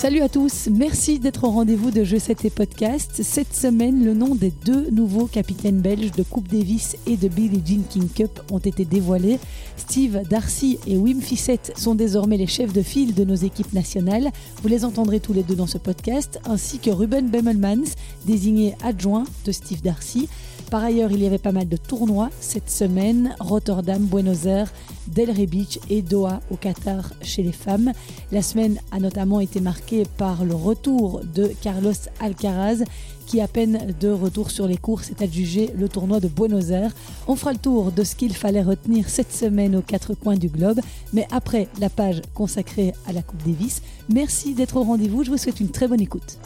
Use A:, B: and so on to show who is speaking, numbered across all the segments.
A: Salut à tous, merci d'être au rendez-vous de Jeux 7 et Podcast. Cette semaine, le nom des deux nouveaux capitaines belges de Coupe Davis et de Billie Jean King Cup ont été dévoilés. Steve Darcy et Wim Fissette sont désormais les chefs de file de nos équipes nationales. Vous les entendrez tous les deux dans ce podcast, ainsi que Ruben Bemmelmans, désigné adjoint de Steve Darcy. Par ailleurs, il y avait pas mal de tournois cette semaine. Rotterdam, Buenos Aires, Delray Beach et Doha au Qatar chez les femmes. La semaine a notamment été marquée par le retour de Carlos Alcaraz qui à peine de retour sur les courses est adjugé le tournoi de Buenos Aires. On fera le tour de ce qu'il fallait retenir cette semaine aux quatre coins du globe, mais après la page consacrée à la Coupe Davis. Merci d'être au rendez-vous, je vous souhaite une très bonne écoute.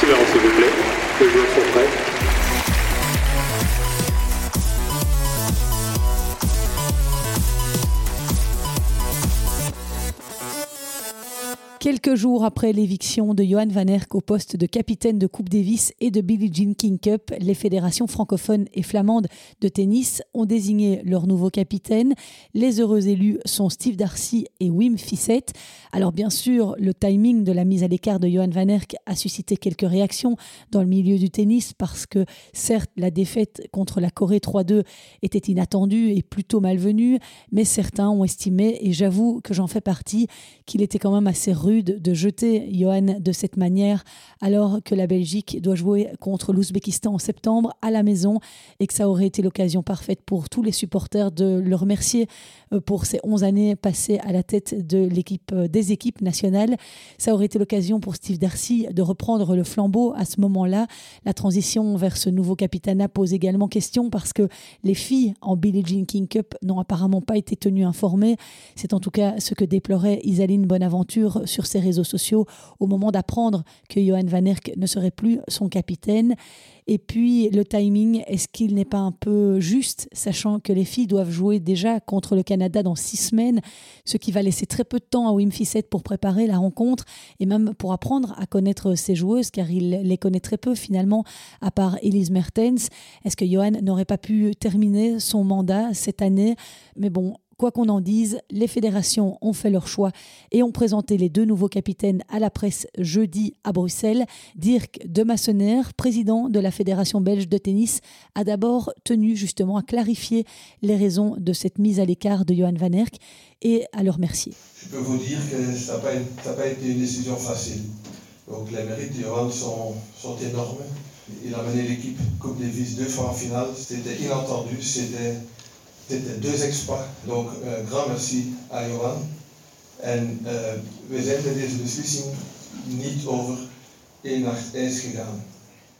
B: S'il vous plaît, les joueurs sont prêts.
A: Quelques jours après l'éviction de Johan Van Erck au poste de capitaine de Coupe Davis et de Billie Jean King Cup, les fédérations francophones et flamandes de tennis ont désigné leur nouveau capitaine. Les heureux élus sont Steve Darcy et Wim Fissette. Alors bien sûr, le timing de la mise à l'écart de Johan Van Erck a suscité quelques réactions dans le milieu du tennis parce que certes la défaite contre la Corée 3-2 était inattendue et plutôt malvenue, mais certains ont estimé, et j'avoue que j'en fais partie, qu'il était quand même assez rude de jeter Johan de cette manière alors que la Belgique doit jouer contre l'Ouzbékistan en septembre à la maison et que ça aurait été l'occasion parfaite pour tous les supporters de le remercier euh, pour ces 11 années passées à la tête de l'équipe euh, des équipes nationales. Ça aurait été l'occasion pour Steve Darcy de reprendre le flambeau à ce moment-là. La transition vers ce nouveau capitana pose également question parce que les filles en Billie Jean King Cup n'ont apparemment pas été tenues informées. C'est en tout cas ce que déplorait Isaline Bonaventure sur ses réseaux sociaux au moment d'apprendre que Johan Van Erck ne serait plus son capitaine. Et puis le timing, est-ce qu'il n'est pas un peu juste, sachant que les filles doivent jouer déjà contre le Canada dans six semaines, ce qui va laisser très peu de temps à Wim Fissette pour préparer la rencontre et même pour apprendre à connaître ses joueuses, car il les connaît très peu finalement, à part Elise Mertens. Est-ce que Johan n'aurait pas pu terminer son mandat cette année? Mais bon, Quoi qu'on en dise, les fédérations ont fait leur choix et ont présenté les deux nouveaux capitaines à la presse jeudi à Bruxelles. Dirk de Massener, président de la Fédération belge de tennis, a d'abord tenu justement à clarifier les raisons de cette mise à l'écart de Johan Van Erck et à le remercier.
C: Je peux vous dire que ça n'a pas, été une décision facile. Donc les mérites de Johan sont, sont énormes. Il a mené l'équipe Coupe Davis deux fois en finale. C'était inattendu, c'était c'était deux exploits. Donc, un grand merci à Johan. En uh, we zijn met deze beslissing niet over één nacht ijs gegaan.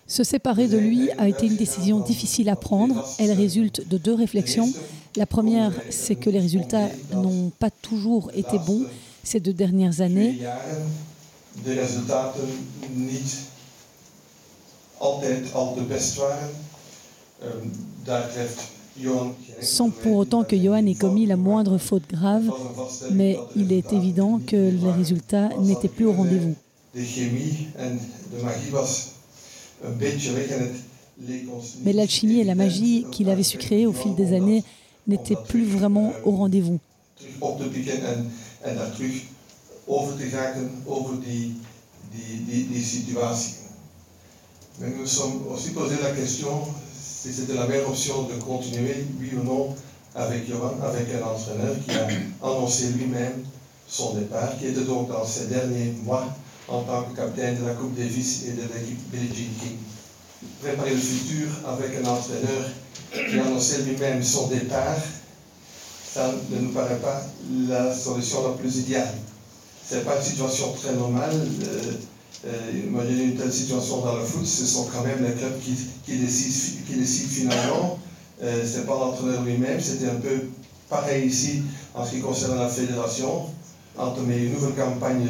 A: Se séparer de lui a été une décision difficile à prendre. Elle résulte de deux réflexions. La première, c'est que les résultats n'ont pas toujours été bons ces deux dernières années.
C: Um, daar treft
A: sans pour autant que Johan ait commis la moindre faute grave, mais il est évident que les résultats n'étaient plus au rendez-vous. Mais l'alchimie et la magie qu'il avait su créer au fil des années n'étaient plus vraiment au rendez-vous.
C: Mais nous sommes aussi posé la question si c'était la meilleure option de continuer, oui ou non, avec Johan, avec un entraîneur qui a annoncé lui-même son départ, qui était donc dans ces derniers mois en tant que capitaine de la Coupe Davis et de l'équipe Billie King. Préparer le futur avec un entraîneur qui a annoncé lui-même son départ, ça ne nous paraît pas la solution la plus idéale. Ce n'est pas une situation très normale. Euh, euh, imaginez une telle situation dans le foot, ce sont quand même les clubs qui, qui, décident, qui décident finalement. Euh, ce n'est pas l'entraîneur lui-même, c'était un peu pareil ici en ce qui concerne la fédération. Entamer une nouvelle campagne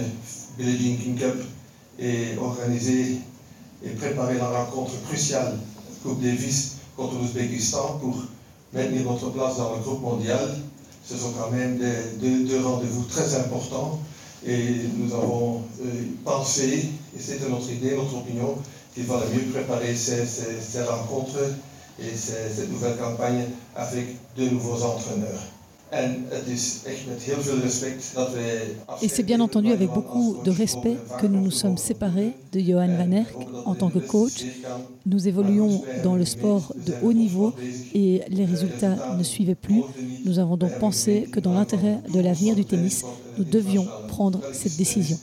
C: Billie Jean King Cup et organiser et préparer la rencontre cruciale Coupe Davis contre l'Ouzbékistan pour maintenir notre place dans le groupe mondial. Ce sont quand même deux rendez-vous très importants et nous avons euh, pensé, et c'était notre idée, notre opinion, qu'il fallait mieux préparer ces, rencontres et cette nouvelle campagne avec de nouveaux entraîneurs.
A: Et c'est bien entendu avec beaucoup de respect que nous nous sommes séparés de Johan Van Erck en tant que coach. Nous évoluions dans le sport de haut niveau et les résultats ne suivaient plus. Nous avons donc pensé que dans l'intérêt de l'avenir du tennis, nous devions prendre cette décision.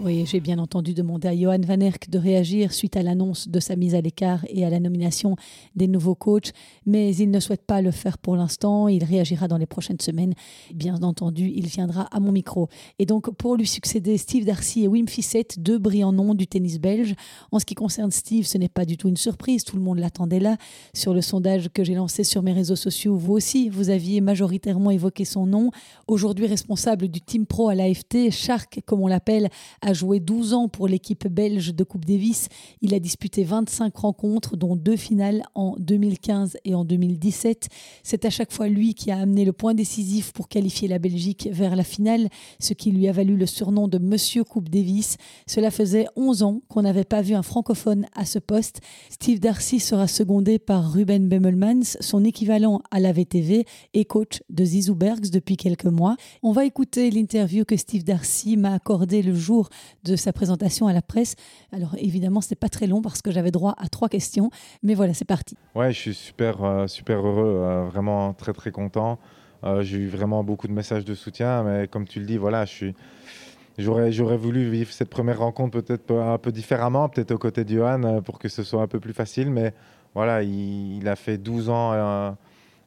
A: Oui, j'ai bien entendu demander à Johan Van Erck de réagir suite à l'annonce de sa mise à l'écart et à la nomination des nouveaux coachs, mais il ne souhaite pas le faire pour l'instant. Il réagira dans les prochaines semaines. Bien entendu, il viendra à mon micro. Et donc, pour lui succéder, Steve Darcy et Wim Fissette, deux brillants noms du tennis belge. En ce qui concerne Steve, ce n'est pas du tout une surprise. Tout le monde l'attendait là. Sur le sondage que j'ai lancé sur mes réseaux sociaux, vous aussi, vous aviez majoritairement évoqué son nom. Aujourd'hui responsable du Team Pro à l'AFT, Shark, comme on l'appelle, a joué 12 ans pour l'équipe belge de Coupe Davis. Il a disputé 25 rencontres, dont deux finales en 2015 et en 2017. C'est à chaque fois lui qui a amené le point décisif pour qualifier la Belgique vers la finale, ce qui lui a valu le surnom de Monsieur Coupe Davis. Cela faisait 11 ans qu'on n'avait pas vu un francophone à ce poste. Steve Darcy sera secondé par Ruben Bemmelmans, son équivalent à la VTV et coach de Zizou Bergs depuis quelques mois. On va écouter l'interview que Steve Darcy m'a accordé le jour de sa présentation à la presse. Alors évidemment, ce n'est pas très long parce que j'avais droit à trois questions, mais voilà, c'est parti.
D: Ouais, je suis super, euh, super heureux, euh, vraiment très très content. Euh, j'ai eu vraiment beaucoup de messages de soutien, mais comme tu le dis, voilà, je. J'aurais, j'aurais voulu vivre cette première rencontre peut-être un peu différemment, peut-être aux côtés de Johan pour que ce soit un peu plus facile, mais voilà, il, a fait 12 ans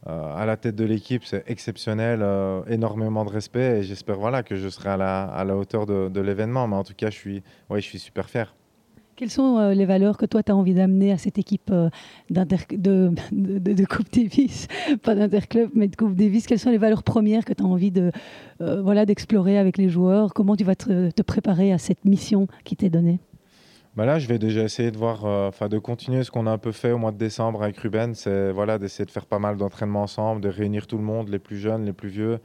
D: à la tête de l'équipe, c'est exceptionnel, euh, énormément de respect et j'espère voilà, que je serai à la, à la hauteur de, l'événement. Mais en tout cas, je suis, ouais, je suis super fier.
A: Quelles sont euh, les valeurs que toi, tu as envie d'amener à cette équipe de, de, Coupe Davis? Pas d'Interclub, mais de Coupe Davis. Quelles sont les valeurs premières que tu as envie de, voilà, d'explorer avec les joueurs? Comment tu vas te préparer à cette mission qui t'est donnée?
D: Bah là, je vais déjà essayer de voir, euh, enfin, de continuer ce qu'on a un peu fait au mois de décembre avec Ruben, c'est voilà, d'essayer de faire pas mal d'entraînements ensemble, de réunir tout le monde, les plus jeunes, les plus vieux,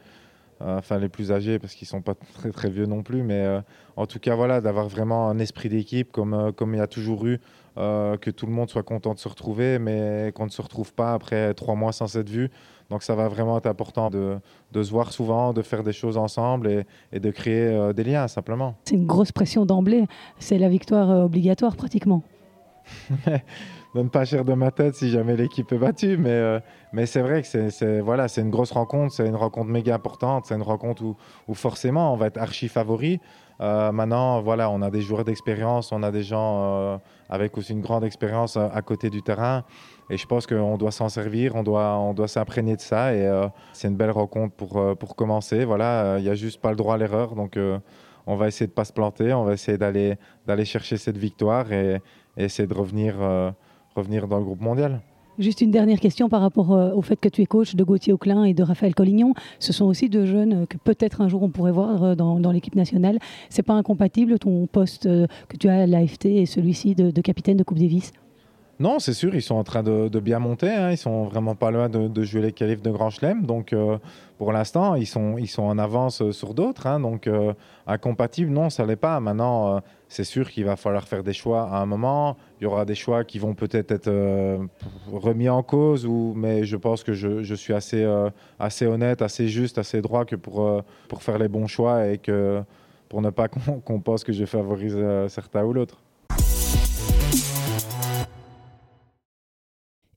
D: euh, enfin les plus âgés parce qu'ils sont pas très très vieux non plus, mais euh, en tout cas voilà, d'avoir vraiment un esprit d'équipe comme comme il y a toujours eu, que tout le monde soit content de se retrouver, mais qu'on ne se retrouve pas après trois mois sans cette vue. Donc ça va vraiment être important de, de se voir souvent, de faire des choses ensemble et, et de créer euh, des liens simplement.
A: C'est une grosse pression d'emblée, c'est la victoire euh, obligatoire pratiquement.
D: Donne pas cher de ma tête si jamais l'équipe est battue, mais, euh, mais c'est vrai que c'est voilà, une grosse rencontre, c'est une rencontre méga importante, c'est une rencontre où, où, forcément on va être archi favori. maintenant, voilà, on a des joueurs d'expérience, on a des gens avec aussi une grande expérience à côté du terrain. Et je pense qu'on doit s'en servir, on doit, on doit s'imprégner de ça. Et euh, c'est une belle rencontre pour, euh, pour commencer. Voilà, euh, il n'y a juste pas le droit à l'erreur. Donc, on va essayer de ne pas se planter. On va essayer d'aller, d'aller chercher cette victoire et, essayer de revenir, revenir dans le groupe mondial.
A: Juste une dernière question par rapport au fait que tu es coach de Gauthier Auclin et de Raphaël Collignon. Ce sont aussi deux jeunes que peut-être un jour on pourrait voir dans, dans l'équipe nationale. C'est pas incompatible ton poste que tu as à l'AFT et celui-ci de, de capitaine de Coupe Davis?
D: Non, c'est sûr, ils sont en train de, bien monter. Hein. Ils sont vraiment pas loin de, jouer les qualifs de Grand Chelem. Donc, euh, pour l'instant, ils sont, ils sont en avance sur d'autres. Hein. Donc, euh, incompatible, non, ça l'est pas. Maintenant, euh, c'est sûr qu'il va falloir faire des choix à un moment. Il y aura des choix qui vont peut-être être, remis en cause. Ou, mais je pense que je, suis assez, assez honnête, assez juste, assez droit que pour, pour faire les bons choix et que pour ne pas qu'on pense que je favorise certains ou l'autre.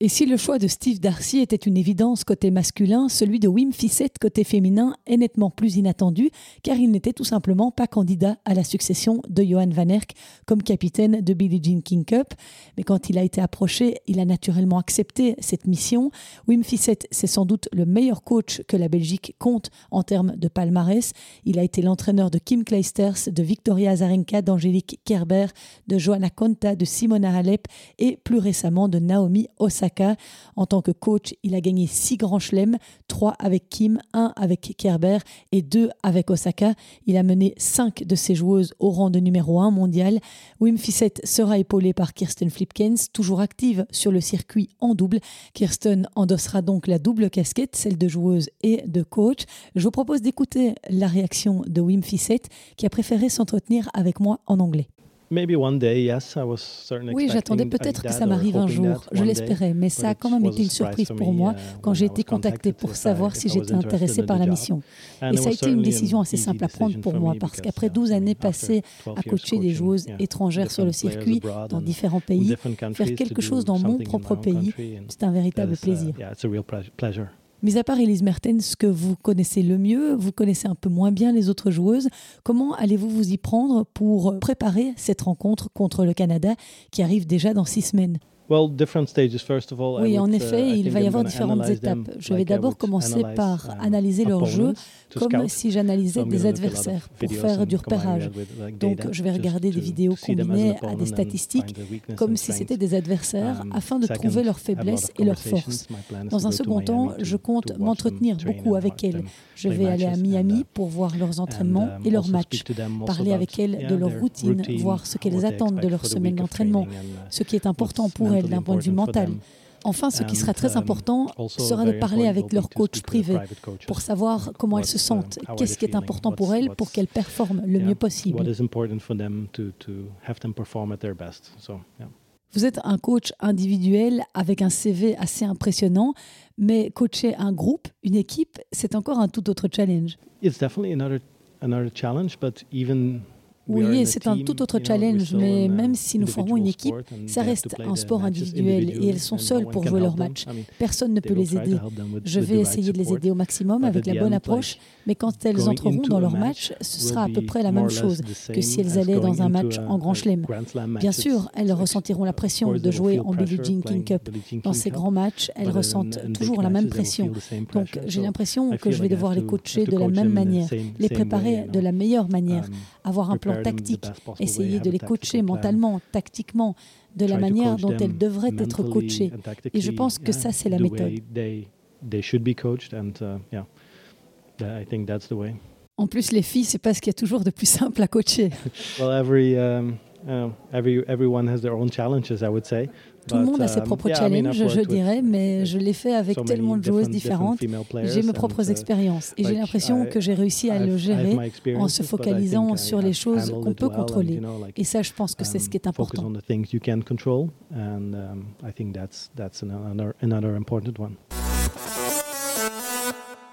A: Et si le choix de Steve Darcy était une évidence côté masculin, celui de Wim Fissette côté féminin est nettement plus inattendu, car il n'était tout simplement pas candidat à la succession de Johan Van Erck comme capitaine de Billie Jean King Cup. Mais quand il a été approché, il a naturellement accepté cette mission. Wim Fissette, c'est sans doute le meilleur coach que la Belgique compte en termes de palmarès. Il a été l'entraîneur de Kim Kleisters, de Victoria Azarenka, d'Angélique Kerber, de Johanna Konta, de Simona Halep et plus récemment de Naomi Osaka. En tant que coach, il a gagné six grands chelems, trois avec Kim, un avec Kerber et deux avec Osaka. Il a mené cinq de ses joueuses au rang de numéro un mondial. Wim Fissette sera épaulé par Kirsten Flipkens, toujours active sur le circuit en double. Kirsten endossera donc la double casquette, celle de joueuse et de coach. Je vous propose d'écouter la réaction de Wim Fissette qui a préféré s'entretenir avec moi en anglais. Oui, j'attendais peut-être que ça m'arrive un jour. Je l'espérais, mais ça a quand même été une surprise pour moi quand j'ai été contacté pour savoir si j'étais intéressé par la mission. Et ça a été une décision assez simple à prendre pour moi parce qu'après 12 années passées à coacher des joueuses étrangères sur le circuit dans différents pays, faire quelque chose dans mon propre pays, c'est un véritable uh, plaisir. Mis à part Elise Mertens, que vous connaissez le mieux, vous connaissez un peu moins bien les autres joueuses, comment allez-vous vous y prendre pour préparer cette rencontre contre le Canada qui arrive déjà dans six semaines?
E: Oui,
A: en effet, uh, il va y avoir différentes étapes. Je vais d'abord commencer par um, analyser leur jeu comme si j'analysais des adversaires pour faire du repérage. Donc, je vais regarder des vidéos combinées à des statistiques comme si c'était des adversaires um, afin de trouver leurs faiblesses et leurs forces. Dans un second temps, je compte m'entretenir beaucoup avec elles. Je vais aller à Miami uh, pour voir leurs entraînements um, et leurs matchs, parler avec elles de leur routine, voir ce qu'elles attendent de leur semaine d'entraînement, uh, ce qui est important pour elles d'un point de vue mental. Enfin, ce qui sera très um, important sera de parler avec leur coach privé pour savoir comment elles se sentent, qu'est-ce qui est important pour elles pour qu'elles performent le mieux possible. Vous êtes un coach individuel avec un CV assez impressionnant, mais coacher un groupe, une équipe, c'est encore un tout autre challenge.
E: It's definitely another another challenge, but even
A: oui, c'est un tout autre challenge, mais même si nous formons une équipe, ça reste un sport individuel et elles sont seules pour jouer leur match. Personne ne peut les aider. Je vais essayer de les aider au maximum avec la bonne approche, mais quand elles entreront dans leur match, ce sera à peu près la même chose que si elles allaient dans un match en Grand Chelem. Bien sûr, elles ressentiront la pression de jouer en Billie Jean King Cup. Dans ces grands matchs, elles ressentent toujours la même pression. Donc j'ai l'impression que je vais devoir les coacher de la même manière, les préparer de la meilleure manière, avoir un plan tactique, essayer de les coacher mentalement, tactiquement, de la manière dont elles devraient être coachées. Et je pense que ça, c'est la méthode. En plus, les filles, c'est pas ce qu'il y a toujours de plus simple à coacher. Tout le monde a ses um, propres challenges, je dirais, mais je l'ai fait avec tellement de joueuses différentes. J'ai mes propres uh, expériences et j'ai l'impression que j'ai réussi à le gérer en se focalisant sur les choses qu'on peut contrôler. Et ça, je pense que c'est ce qui est important.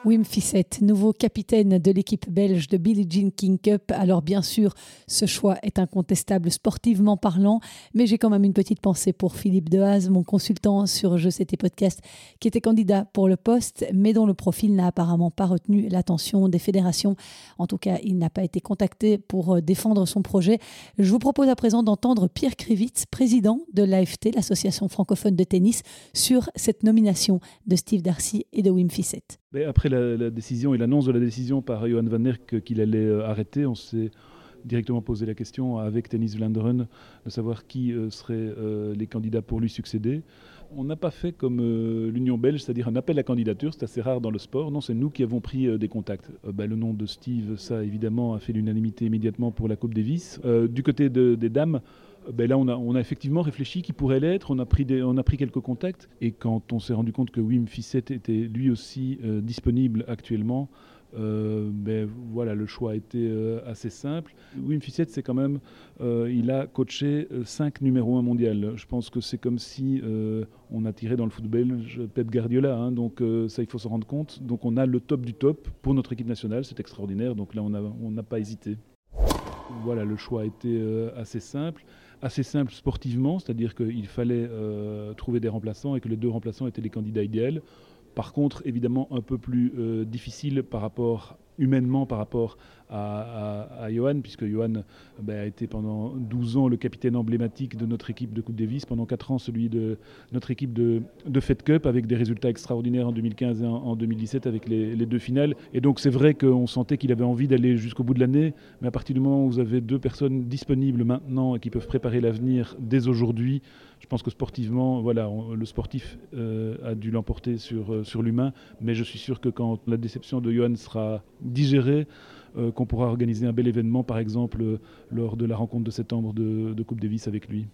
A: Wim Fissette, nouveau capitaine de l'équipe belge de Billie Jean King Cup. Alors bien sûr, ce choix est incontestable sportivement parlant, mais j'ai quand même une petite pensée pour Philippe Dehaze, mon consultant sur Je sais tes podcasts, qui était candidat pour le poste, mais dont le profil n'a apparemment pas retenu l'attention des fédérations. En tout cas, il n'a pas été contacté pour euh, défendre son projet. Je vous propose à présent d'entendre Pierre Krivitz, président de l'AFT, l'association francophone de tennis, sur cette nomination de Steve Darcy et de Wim Fissette
F: après la, décision et l'annonce de la décision par Johan Van Erck qu'il allait euh, arrêter, on s'est directement posé la question avec Tennis Vlaanderen de savoir qui euh, seraient euh, les candidats pour lui succéder. On n'a pas fait comme l'Union belge, c'est-à-dire un appel à candidature, c'est assez rare dans le sport. Non, c'est nous qui avons pris des contacts. Ben, le nom de Steve, ça évidemment, a fait l'unanimité immédiatement pour la Coupe Davis. du côté des dames, ben là, on a, effectivement réfléchi qui pourrait l'être. On, a pris quelques contacts. Et quand on s'est rendu compte que Wim Fissette était lui aussi euh, disponible actuellement, euh, ben voilà, le choix a été euh, assez simple. Wim Fissette, c'est quand même, il a coaché 5 numéros 1 mondial. Je pense que c'est comme si on a tiré dans le foot belge Pep Guardiola. Hein. donc ça, il faut se rendre compte. Donc on a le top du top pour notre équipe nationale. C'est extraordinaire. Donc là, on n'a pas hésité. Voilà, le choix a été assez simple assez simple sportivement, c'est-à-dire qu'il fallait euh, trouver des remplaçants et que les deux remplaçants étaient les candidats idéaux. Par contre, évidemment, un peu plus euh, difficile par rapport humainement par rapport à, Johan, puisque Johan ben, a été pendant 12 ans le capitaine emblématique de notre équipe de Coupe Davis, pendant 4 ans celui de notre équipe de, Fed Cup, avec des résultats extraordinaires en 2015 et en, 2017 avec les, deux finales. Et donc c'est vrai qu'on sentait qu'il avait envie d'aller jusqu'au bout de l'année, mais à partir du moment où vous avez deux personnes disponibles maintenant et qui peuvent préparer l'avenir dès aujourd'hui, je pense que sportivement, voilà, le sportif euh, a dû l'emporter sur, euh, sur l'humain, mais je suis sûr que quand la déception de Johan sera digérée, euh, qu'on pourra organiser un bel événement, par exemple, lors de la rencontre de septembre de, de Coupe Davis avec lui.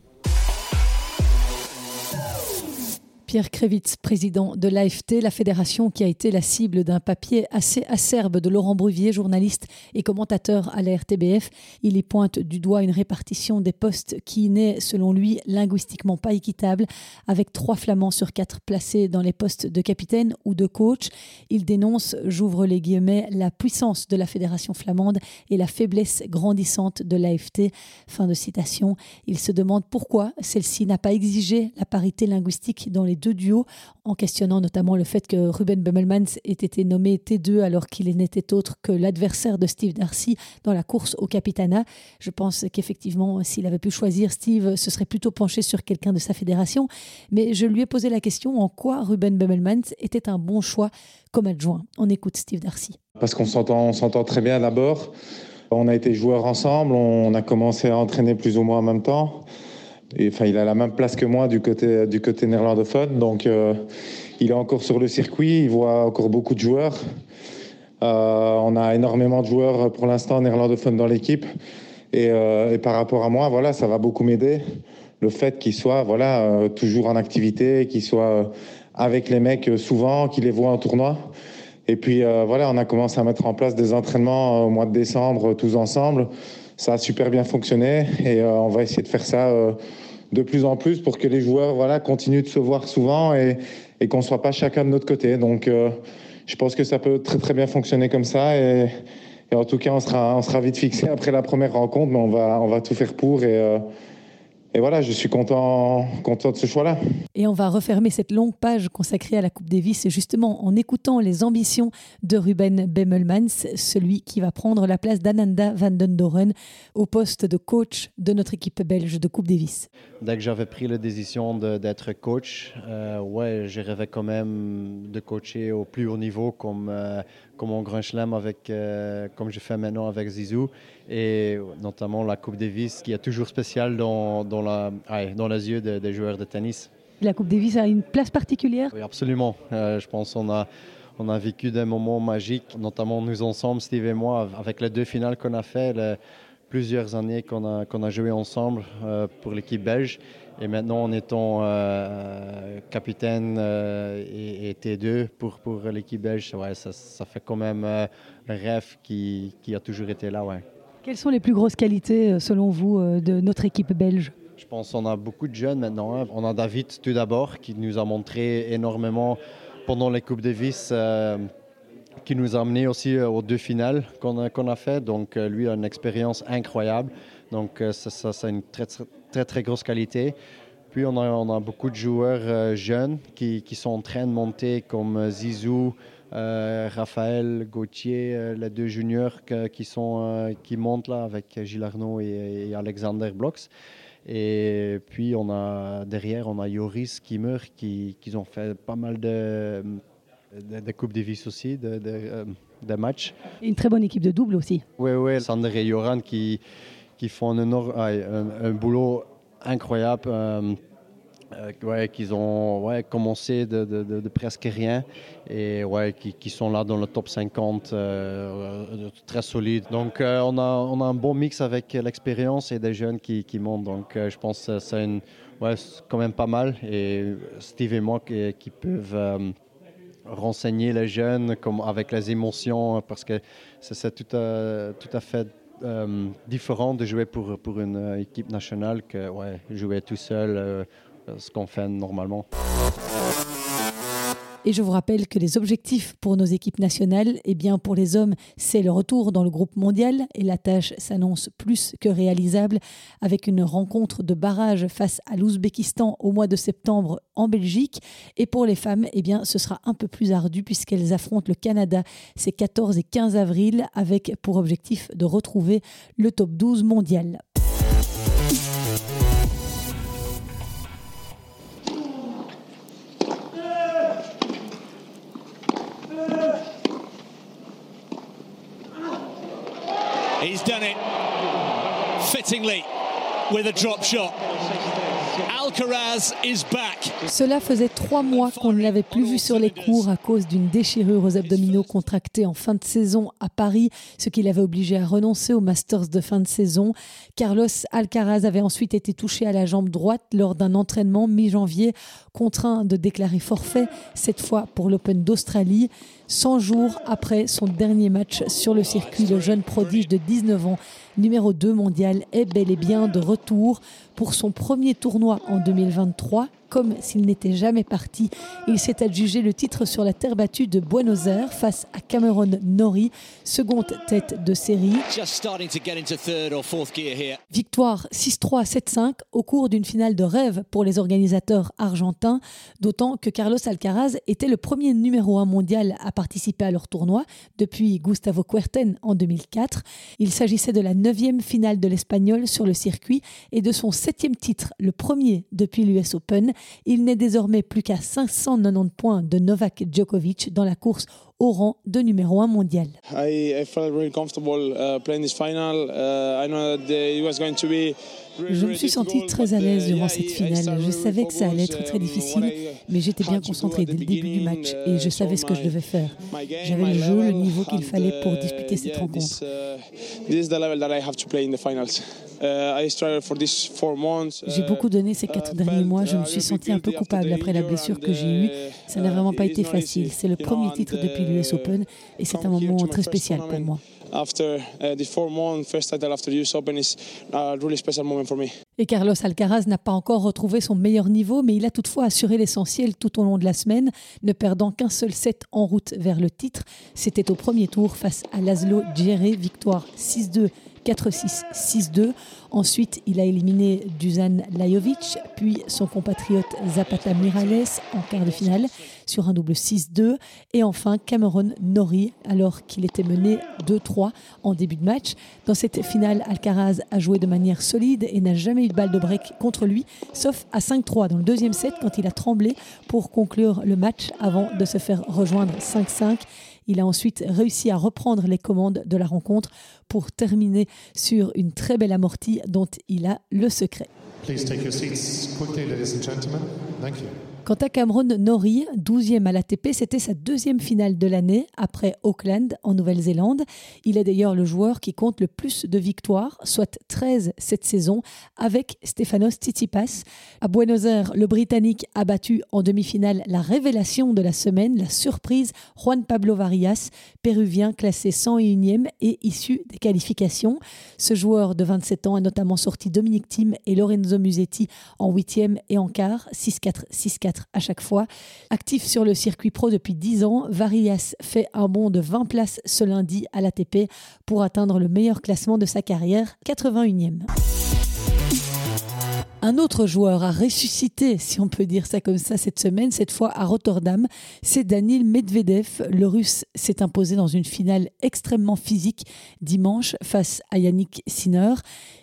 A: Pierre Krevitz, président de l'AFT, la fédération qui a été la cible d'un papier assez acerbe de Laurent Bruvier, journaliste et commentateur à la RTBF. Il y pointe du doigt une répartition des postes qui n'est, selon lui, linguistiquement pas équitable, avec trois flamands sur quatre placés dans les postes de capitaine ou de coach. Il dénonce, j'ouvre les guillemets, la puissance de la fédération flamande et la faiblesse grandissante de l'AFT. Fin de citation. Il se demande pourquoi celle-ci n'a pas exigé la parité linguistique dans les deux duos, en questionnant notamment le fait que Ruben Bemmelmans ait été nommé T2 alors qu'il n'était autre que l'adversaire de Steve Darcy dans la course au Capitana. Je pense qu'effectivement, s'il avait pu choisir Steve, ce serait plutôt penché sur quelqu'un de sa fédération. Mais je lui ai posé la question en quoi Ruben Bemmelmans était un bon choix comme adjoint. On écoute Steve Darcy.
D: Parce qu'on s'entend, on s'entend très bien d'abord. On a été joueurs ensemble, on a commencé à entraîner plus ou moins en même temps enfin, il a la même place que moi du côté, du côté néerlandophone. Donc, euh, il est encore sur le circuit. Il voit encore beaucoup de joueurs. Euh, on a énormément de joueurs pour l'instant néerlandophones dans l'équipe. Euh, et, par rapport à moi, voilà, ça va beaucoup m'aider. Le fait qu'il soit voilà, toujours en activité, qu'il soit avec les mecs souvent, qu'il les voit en tournoi. Et puis voilà, on a commencé à mettre en place des entraînements au mois de décembre tous ensemble ça a super bien fonctionné et on va essayer de faire ça de plus en plus pour que les joueurs voilà, continuent de se voir souvent et, et qu'on ne soit pas chacun de notre côté. Donc euh, je pense que ça peut très très bien fonctionner comme ça et, et en tout cas on sera, on sera vite fixé après la première rencontre, mais on va, on va tout faire pour et et voilà, je suis content, content de ce choix-là.
A: Et on va refermer cette longue page consacrée à la Coupe Davis, justement en écoutant les ambitions de Ruben Bemmelmans, celui qui va prendre la place d'Ananda van den Doren au poste de coach de notre équipe belge de Coupe Davis.
G: Dès que j'avais pris la décision d'être coach, euh, ouais, je rêvais quand même de coacher au plus haut niveau comme, euh, comme en Grand Chelem, avec, euh, comme je fais maintenant avec Zizou, et notamment la Coupe Davis qui est toujours spéciale dans, dans, la, dans les yeux des, joueurs de tennis.
A: La Coupe Davis a une place particulière?
G: Oui, absolument. Euh, je pense qu'on a, on a vécu des moments magiques, notamment nous ensemble, Steve et moi, avec les deux finales qu'on a fait, les plusieurs années qu'on a, qu'on a joué ensemble euh, pour l'équipe belge. Et maintenant, en étant euh, capitaine euh, et, T2 pour, pour l'équipe belge, ouais, ça, ça, fait quand même euh, un rêve qui, qui, a toujours été là. Ouais.
A: Quelles sont les plus grosses qualités, selon vous, de notre équipe belge?
G: Je pense qu'on a beaucoup de jeunes maintenant. Hein. On a David, tout d'abord, qui nous a montré énormément pendant les Coupes Davis qui nous a amené aussi aux deux finales qu'on a, qu'on a fait. Donc, lui a une expérience incroyable. Donc, ça, ça, ça, une très, très, très grosse qualité. Puis on a, on a beaucoup de joueurs euh, jeunes qui, qui, sont en train de monter comme euh, Zizou, euh, Raphaël, Gauthier, les deux juniors qui, sont, qui montent là avec Gilles Arnaud et, Alexander Blox. Et puis on a derrière, on a Yoris Kimmer qui, qui ont fait pas mal de, de, Coupes Davis aussi, de, de, matchs.
A: une très bonne équipe de double aussi.
G: Oui, oui, Sander et Joran qui, qui font un, un, boulot incroyable. Euh, euh, ouais, qu'ils ont ouais, commencé de, presque rien et ouais, qui, sont là dans le top 50 euh, très solide. Donc on, a, on a un bon mix avec l'expérience et des jeunes qui, qui montent. Donc je pense que c'est ouais, quand même pas mal. Et Steve et moi qui, qui peuvent renseigner les jeunes comme avec les émotions parce que c'est tout à, tout à fait euh, différent de jouer pour, pour une euh, équipe nationale que ouais, jouer tout seul, euh, ce qu'on fait normalement.
A: Et je vous rappelle que les objectifs pour nos équipes nationales, eh bien pour les hommes, c'est le retour dans le groupe mondial et la tâche s'annonce plus que réalisable avec une rencontre de barrage face à l'Ouzbékistan au mois de septembre en Belgique. Et pour les femmes, eh bien ce sera un peu plus ardu puisqu'elles affrontent le Canada ces 14 et 15 avril avec pour objectif de retrouver le top 12 mondial. He's done it fittingly with a drop shot.
H: Alcaraz is back.
A: Cela faisait trois mois qu'on ne l'avait plus vu sur les cours à cause d'une déchirure aux abdominaux contractée en fin de saison à Paris, ce qui l'avait obligé à renoncer au Masters de fin de saison. Carlos Alcaraz avait ensuite été touché à la jambe droite lors d'un entraînement mi-janvier, contraint de déclarer forfait, cette fois pour l'Open d'Australie. 100 jours après son dernier match sur le circuit, le jeune prodige de 19 ans, numéro 2 mondial, est bel et bien de retour pour son premier tournoi en 2023 comme s'il n'était jamais parti. Il s'est adjugé le titre sur la terre battue de Buenos Aires face à Cameron Norrie, seconde tête de série. Victoire 6-3, 7-5 au cours d'une finale de rêve pour les organisateurs argentins, d'autant que Carlos Alcaraz était le premier numéro 1 mondial à participer à leur tournoi depuis Gustavo Kuerten en 2004. Il s'agissait de la neuvième finale de l'Espagnol sur le circuit et de son septième titre, le premier depuis l'US Open. Il n'est désormais plus qu'à 590 points de Novak Djokovic dans la course au rang de numéro 1 mondial. Je me suis senti très à l'aise durant cette finale. Je savais que ça allait être très difficile, mais j'étais bien concentré dès le début du match et je savais ce que je devais faire. J'avais le jeu, le niveau qu'il fallait pour disputer cette rencontre. J'ai beaucoup donné ces quatre derniers mois. Je me suis senti un peu coupable après la blessure que j'ai eue. Ça n'a vraiment pas été facile. C'est le premier titre depuis l'US Open et c'est un moment très spécial pour moi. Et Carlos Alcaraz n'a pas encore retrouvé son meilleur niveau, mais il a toutefois assuré l'essentiel tout au long de la semaine, ne perdant qu'un seul set en route vers le titre. C'était au premier tour face à Laszlo Djere, victoire 6-2 4-6, 6-2. Ensuite, il a éliminé Dusan Lajovic, puis son compatriote Zapata Mirales en quart de finale sur un double 6-2. Et enfin, Cameron Norrie, alors qu'il était mené 2-3 en début de match. Dans cette finale, Alcaraz a joué de manière solide et n'a jamais eu de balle de break contre lui, sauf à 5-3 dans le deuxième set quand il a tremblé pour conclure le match avant de se faire rejoindre 5-5. Il a ensuite réussi à reprendre les commandes de la rencontre pour terminer sur une très belle amortie dont il a le secret. Quant à Cameron Norrie, 12e à l'ATP, c'était sa deuxième finale de l'année après Auckland en Nouvelle-Zélande. Il est d'ailleurs le joueur qui compte le plus de victoires, soit 13 cette saison, avec Stefanos Tsitsipas. À Buenos Aires, le Britannique a battu en demi-finale la révélation de la semaine, la surprise Juan Pablo Varias, péruvien classé 101e et issu des qualifications. Ce joueur de 27 ans a notamment sorti Dominique Thiem et Lorenzo Musetti en 8e et en quart, 6-4, 6-4 à chaque fois. Actif sur le circuit pro depuis 10 ans, Varias fait un bond de 20 places ce lundi à l'ATP pour atteindre le meilleur classement de sa carrière, 81e. Un autre joueur a ressuscité, si on peut dire ça comme ça, cette semaine, cette fois à Rotterdam, c'est Danil Medvedev. Le russe s'est imposé dans une finale extrêmement physique dimanche face à Yannick Sinner.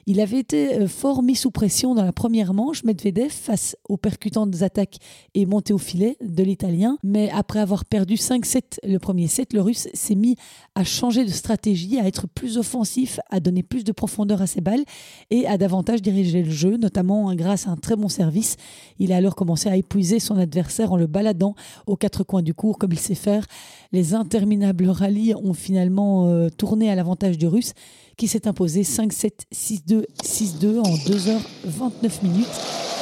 A: Il avait été euh, fort mis sous pression dans la première manche, Medvedev, face aux percutantes attaques et montées au filet de l'Italien. Mais après avoir perdu 5-7 le premier set, le Russe s'est mis à changer de stratégie, à être plus offensif, à donner plus de profondeur à ses balles et à davantage diriger le jeu, notamment grâce à un très bon service. Il a alors commencé à épuiser son adversaire en le baladant aux quatre coins du cours comme il sait faire. Les interminables rallyes ont finalement euh, tourné à l'avantage du Russe qui s'est imposé 5-7, 6-2, 6-2 en 2h29 minutes.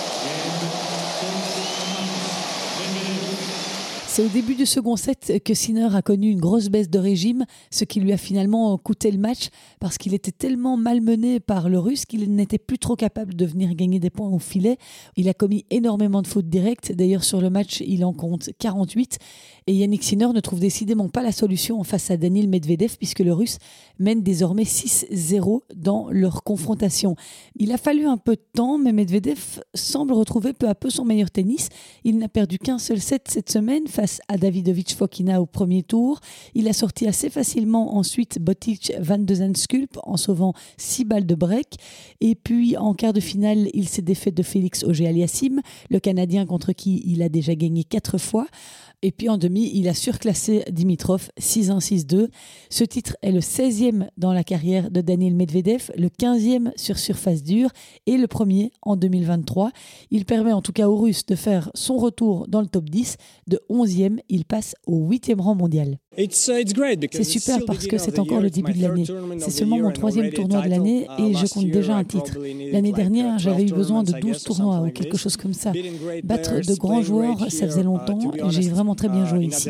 A: C'est au début du second set que Sinner a connu une grosse baisse de régime, ce qui lui a finalement coûté le match parce qu'il était tellement malmené par le russe qu'il n'était plus trop capable de venir gagner des points au filet. Il a commis énormément de fautes directes. D'ailleurs, sur le match, il en compte 48. Et Yannick Sinner ne trouve décidément pas la solution face à Daniel Medvedev puisque le russe mène désormais 6-0 dans leur confrontation. Il a fallu un peu de temps, mais Medvedev semble retrouver peu à peu son meilleur tennis. Il n'a perdu qu'un seul set cette semaine face à Davidovich Fokina au premier tour. Il a sorti assez facilement ensuite Botic Van de Zenskulp en sauvant 6 balles de break. Et puis en quart de finale, il s'est défait de Félix Auger-Aliassime, le Canadien contre qui il a déjà gagné 4 fois. Et puis en demi, il a surclassé Dimitrov 6-1, 6-2. Ce titre est le 16e dans la carrière de Daniel Medvedev, le 15e sur surface dure et le premier en 2023. Il permet en tout cas aux Russes de faire son retour dans le top 10. De 11e, il passe au 8e rang mondial.
I: Uh,
A: C'est super parce que c'est encore le début de l'année. C'est seulement mon troisième tournoi de l'année
I: uh,
A: et je compte déjà un titre. L'année dernière, j'avais eu besoin de 12 tournois ou quelque chose comme ça. Battre de grands joueurs, ça faisait longtemps et j'ai vraiment très bien joué ici.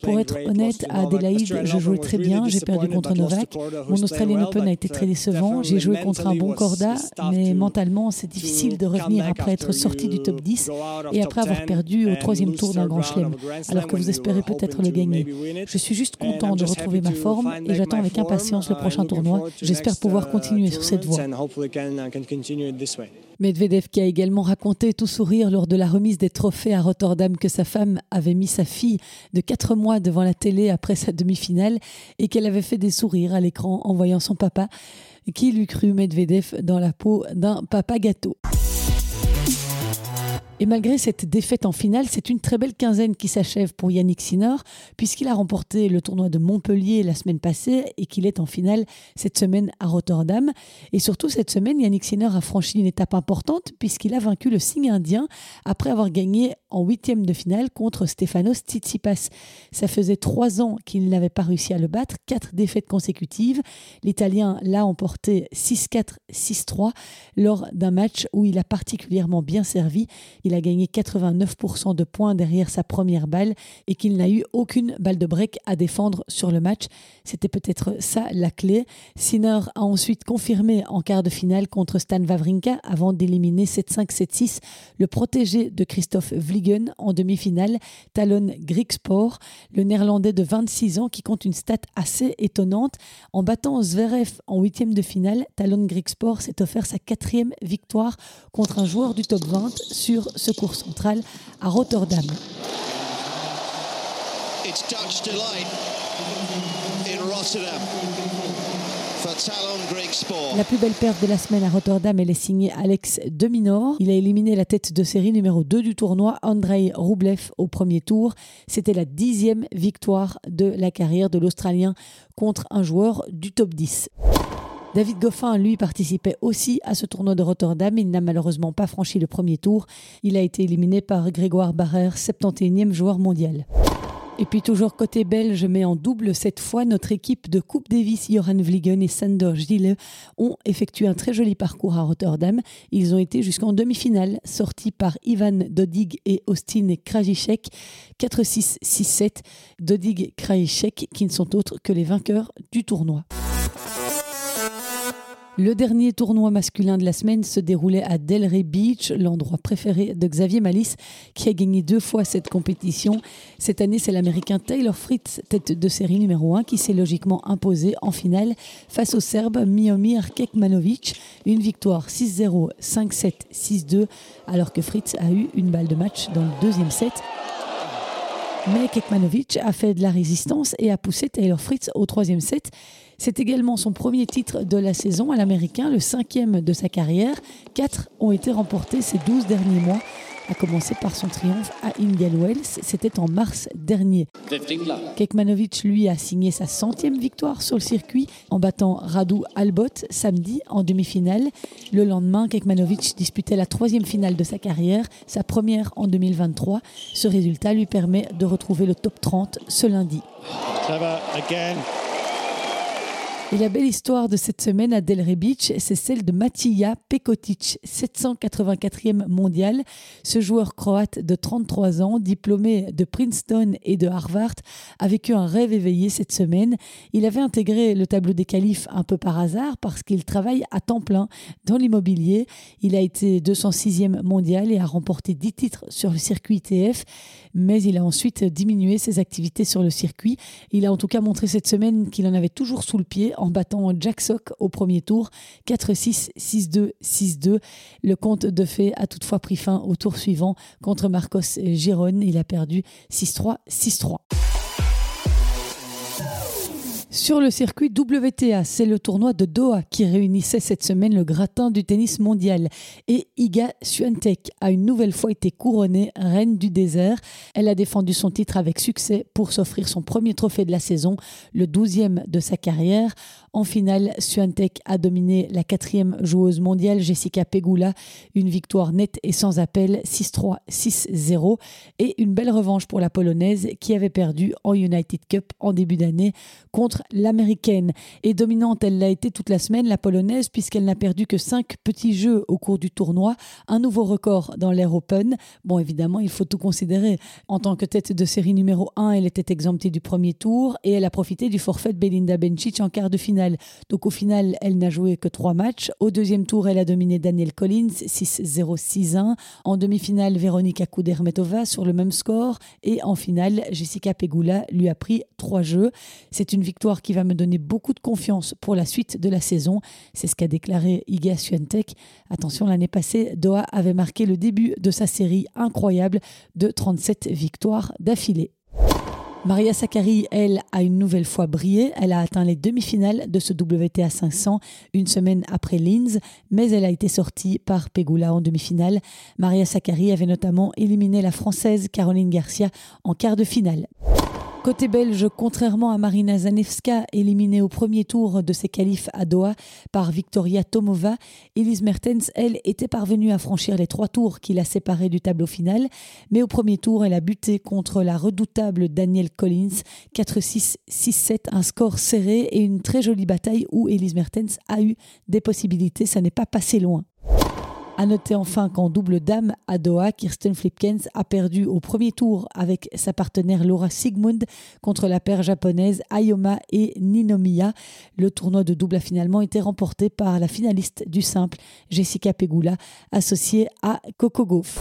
A: Pour être honnête, à Adelaide, je jouais très bien. J'ai perdu contre Novak. Mon Australian Open a été très décevant. J'ai joué contre un bon Corda, mais mentalement, c'est difficile de revenir après être sorti du top 10 et après avoir perdu au troisième tour d'un grand chelem, alors que vous espérez peut-être le gagner. Je suis juste content de retrouver ma forme et j'attends avec impatience le prochain tournoi. J'espère pouvoir uh, continuer sur cette voie. Medvedev qui a également raconté tout sourire lors de la remise des trophées à Rotterdam que sa femme avait mis sa fille de 4 mois devant la télé après sa demi-finale et qu'elle avait fait des sourires à l'écran en voyant son papa. Qui lui cru Medvedev dans la peau d'un papa gâteau et malgré cette défaite en finale, c'est une très belle quinzaine qui s'achève pour Yannick Sinner, puisqu'il a remporté le tournoi de Montpellier la semaine passée et qu'il est en finale cette semaine à Rotterdam. Et surtout, cette semaine, Yannick Sinner a franchi une étape importante, puisqu'il a vaincu le signe indien après avoir gagné en huitième de finale contre Stefanos Tsitsipas. Ça faisait trois ans qu'il n'avait pas réussi à le battre, quatre défaites consécutives. L'Italien l'a emporté 6-4, 6-3 lors d'un match où il a particulièrement bien servi. A gagné 89% de points derrière sa première balle et qu'il n'a eu aucune balle de break à défendre sur le match. C'était peut-être ça la clé. Sinner a ensuite confirmé en quart de finale contre Stan Wawrinka avant d'éliminer 7-5, 7-6 le protégé de Christophe Vliegen en demi-finale, Talon Grigspor, le néerlandais de 26 ans qui compte une stat assez étonnante. En battant Zverev en huitième de finale, Talon Grigspor s'est offert sa quatrième victoire contre un joueur du top 20 sur ce cours central à Rotterdam. La plus belle perte de la semaine à Rotterdam, elle est signée Alex Deminor. Il a éliminé la tête de série numéro 2 du tournoi, Andrei Rublev, au premier tour. C'était la dixième victoire de la carrière de l'Australien contre un joueur du top 10. David Goffin, lui, participait aussi à ce tournoi de Rotterdam. Il n'a malheureusement pas franchi le premier tour. Il a été éliminé par Grégoire Barrère, 71e joueur mondial. Et puis toujours côté belge, mets en double cette fois notre équipe de Coupe Davis, Johan Vliegen et Sander Gille ont effectué un très joli parcours à Rotterdam. Ils ont été jusqu'en demi-finale, sortis par Ivan Dodig et Austin Krajicek, 4-6, 6-7. Dodig, Krajicek qui ne sont autres que les vainqueurs du tournoi. Le dernier tournoi masculin de la semaine se déroulait à Delray Beach, l'endroit préféré de Xavier Malice, qui a gagné deux fois cette compétition. Cette année, c'est l'Américain Taylor Fritz, tête de série numéro 1, qui s'est logiquement imposé en finale face au Serbe Miomir Kekmanovic. Une victoire 6-0, 5-7, 6-2, alors que Fritz a eu une balle de match dans le deuxième set. Mais Kekmanovic a fait de la résistance et a poussé Taylor Fritz au troisième set. C'est également son premier titre de la saison à l'américain, le cinquième de sa carrière. Quatre ont été remportés ces douze derniers mois à commencer par son triomphe à Indian Wells. C'était en mars dernier. Kekmanovic, lui, a signé sa centième victoire sur le circuit en battant Radu Albot samedi en demi-finale. Le lendemain, Kekmanovic disputait la troisième finale de sa carrière, sa première en 2023. Ce résultat lui permet de retrouver le top 30 ce lundi. Et la belle histoire de cette semaine à Delray Beach, c'est celle de Matija Pekotic, 784e mondial. Ce joueur croate de 33 ans, diplômé de Princeton et de Harvard, a vécu un rêve éveillé cette semaine. Il avait intégré le tableau des qualifs un peu par hasard parce qu'il travaille à temps plein dans l'immobilier. Il a été 206e mondial et a remporté 10 titres sur le circuit ITF, mais il a ensuite diminué ses activités sur le circuit. Il a en tout cas montré cette semaine qu'il en avait toujours sous le pied en battant Jack Sock au premier tour 4-6, 6-2, 6-2. Le compte de fait a toutefois pris fin au tour suivant contre Marcos Giron. Il a perdu 6-3, 6-3. Sur le circuit WTA, c'est le tournoi de Doha qui réunissait cette semaine le gratin du tennis mondial. Et Iga Swiatek a une nouvelle fois été couronnée reine du désert. Elle a défendu son titre avec succès pour s'offrir son premier trophée de la saison, le douzième de sa carrière. En finale, Swiatek a dominé la quatrième joueuse mondiale Jessica Pegula, une victoire nette et sans appel 6-3, 6-0 et une belle revanche pour la polonaise qui avait perdu en United Cup en début d'année contre l'américaine. Et dominante, elle l'a été toute la semaine, la polonaise, puisqu'elle n'a perdu que 5 petits jeux au cours du tournoi, un nouveau record dans l'Air Open. Bon, évidemment, il faut tout considérer. En tant que tête de série numéro 1, elle était exemptée du premier tour et elle a profité du forfait de Belinda Bencic en quart de finale. Donc au final, elle n'a joué que trois matchs. Au deuxième tour, elle a dominé Daniel Collins 6-0, 6-1. En demi-finale, Véronika Kudermetova sur le même score. Et en finale, Jessica Pegula lui a pris trois jeux. C'est une victoire qui va me donner beaucoup de confiance pour la suite de la saison. C'est ce qu'a déclaré Iga Swiatek. Attention, l'année passée, Doha avait marqué le début de sa série incroyable de 37 victoires d'affilée. Maria Sakkari, elle, a une nouvelle fois brillé. Elle a atteint les demi-finales de ce WTA 500 une semaine après Linz, mais elle a été sortie par Pegula en demi-finale. Maria Sakkari avait notamment éliminé la Française Caroline Garcia en quart de finale. Côté belge, contrairement à Marina Zanevska, éliminée au premier tour de ses qualifs à Doha par Victoria Tomova, Elise Mertens, elle, était parvenue à franchir les trois tours qui la séparaient du tableau final, mais au premier tour, elle a buté contre la redoutable Danielle Collins, 4-6, 6-7, un score serré et une très jolie bataille où Elise Mertens a eu des possibilités, ça n'est pas passé loin. À noter enfin qu'en double dame à Doha, Kirsten Flipkens a perdu au premier tour avec sa partenaire Laura Sigmund contre la paire japonaise Ayoma et Ninomiya. Le tournoi de double a finalement été remporté par la finaliste du simple Jessica Pegula, associée à Coco Gauff.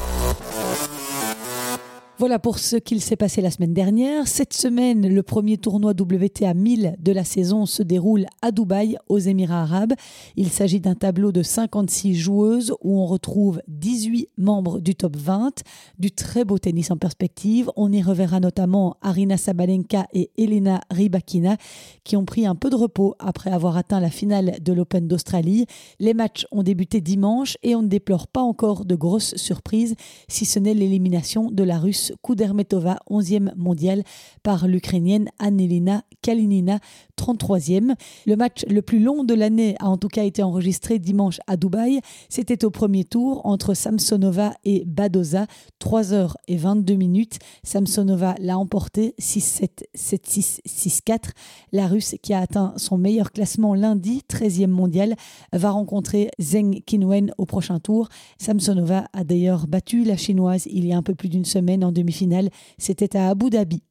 A: Voilà pour ce qu'il s'est passé la semaine dernière. Cette semaine, le premier tournoi WTA 1000 de la saison se déroule à Dubaï, aux Émirats arabes. Il s'agit d'un tableau de 56 joueuses où on retrouve 18 membres du top 20, du très beau tennis en perspective. On y reverra notamment Arina Sabalenka et Elena Rybakina qui ont pris un peu de repos après avoir atteint la finale de l'Open d'Australie. Les matchs ont débuté dimanche et on ne déplore pas encore de grosses surprises, si ce n'est l'élimination de la Russe Kudermetova, 11e mondiale, par l'Ukrainienne Annelina Kalinina, 33e. Le match le plus long de l'année a en tout cas été enregistré dimanche à Dubaï. C'était au premier tour entre Samsonova et Badoza, 3 heures et 22 minutes. Samsonova l'a emporté 6-7, 7-6, 6-4. La Russe, qui a atteint son meilleur classement lundi, 13e mondial, va rencontrer Zheng Qinwen au prochain tour. Samsonova a d'ailleurs battu la Chinoise il y a un peu plus d'une semaine en C'était à Abu Dhabi.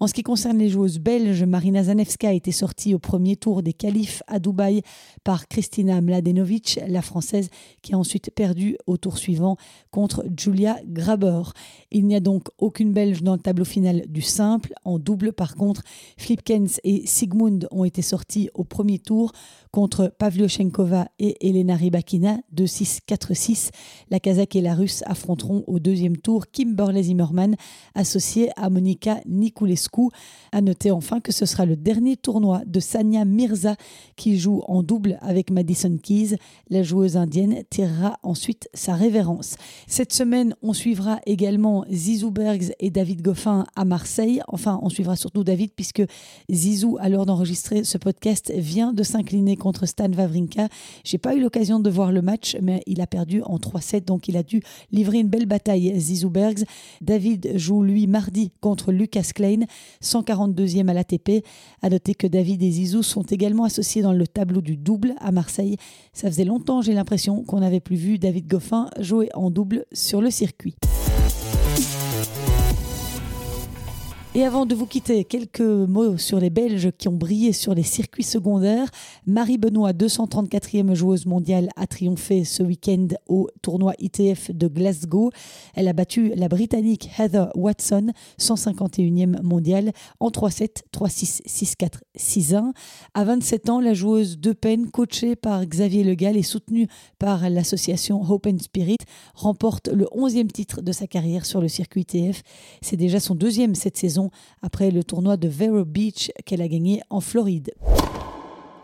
A: En ce qui concerne les joueuses belges, Marina Zanevska a été sortie au premier tour des qualifs à Dubaï par Kristina Mladenovic, la française, qui a ensuite perdu au tour suivant contre Julia Graber. Il n'y a donc aucune belge dans le tableau final du simple. En double, par contre, Flipkens et Sigmund ont été sortis au premier tour contre Pavlyuchenkova et Elena Rybakina 2-6, 4-6. La Kazakh et la Russe affronteront au deuxième tour Kimberley Zimmerman, associée à Monika Niculescu. À noter enfin que ce sera le dernier tournoi de Sania Mirza qui joue en double avec Madison Keys. La joueuse indienne tirera ensuite sa révérence. Cette semaine, on suivra également Zizou Bergs et David Goffin à Marseille. Enfin, on suivra surtout David puisque Zizou, à l'heure d'enregistrer ce podcast, vient de s'incliner contre Stan Wawrinka. J'ai pas eu l'occasion de voir le match, mais il a perdu en 3-7, donc il a dû livrer une belle bataille. Zizou Bergs. David joue lui mardi contre Lucas Klein, 142e à l'ATP. À noter que David et Zizou sont également associés dans le tableau du double à Marseille. Ça faisait longtemps, j'ai l'impression, qu'on n'avait plus vu David Goffin jouer en double sur le circuit. Et avant de vous quitter, quelques mots sur les Belges qui ont brillé sur les circuits secondaires. Marie Benoît, 234e joueuse mondiale, a triomphé ce week-end au tournoi ITF de Glasgow. Elle a battu la Britannique Heather Watson, 151e mondiale, en 3-7, 3-6, 6-4, 6-1. À 27 ans, la joueuse de peine, coachée par Xavier Legal et soutenue par l'association Hope and Spirit, remporte le 11e titre de sa carrière sur le circuit ITF. C'est déjà son deuxième cette saison après le tournoi de Vero Beach qu'elle a gagné en Floride.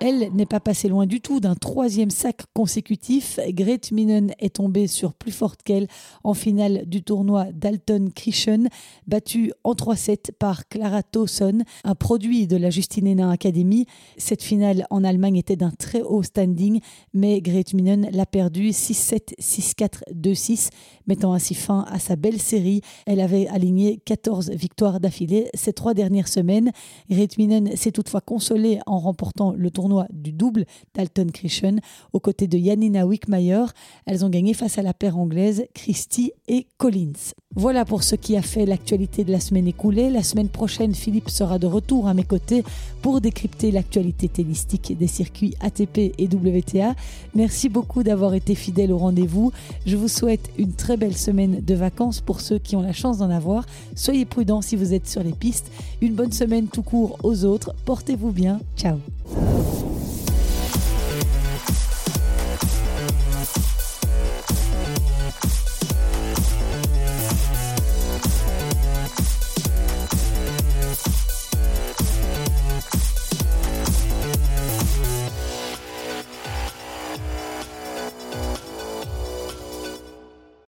A: Elle n'est pas passée loin du tout d'un troisième sac consécutif. Grete Minen est tombée sur plus forte qu'elle en finale du tournoi Dalton Christian, battue en 3-7 par Clara Towson, un produit de la Justinena Academy. Cette finale en Allemagne était d'un très haut standing, mais Grete Minen l'a perdue 6-7, 6-4, 2-6, mettant ainsi fin à sa belle série. Elle avait aligné 14 victoires d'affilée ces trois dernières semaines. Grete Minen s'est toutefois consolée en remportant le tournoi du double Dalton Christian aux côtés de Janina Wickmeyer. Elles ont gagné face à la paire anglaise Christie et Collins. Voilà pour ce qui a fait l'actualité de la semaine écoulée. La semaine prochaine, Philippe sera de retour à mes côtés pour décrypter l'actualité tennistique des circuits ATP et WTA. Merci beaucoup d'avoir été fidèle au rendez-vous. Je vous souhaite une très belle semaine de vacances pour ceux qui ont la chance d'en avoir. Soyez prudents si vous êtes sur les pistes. Une bonne semaine tout court aux autres. Portez-vous bien. Ciao.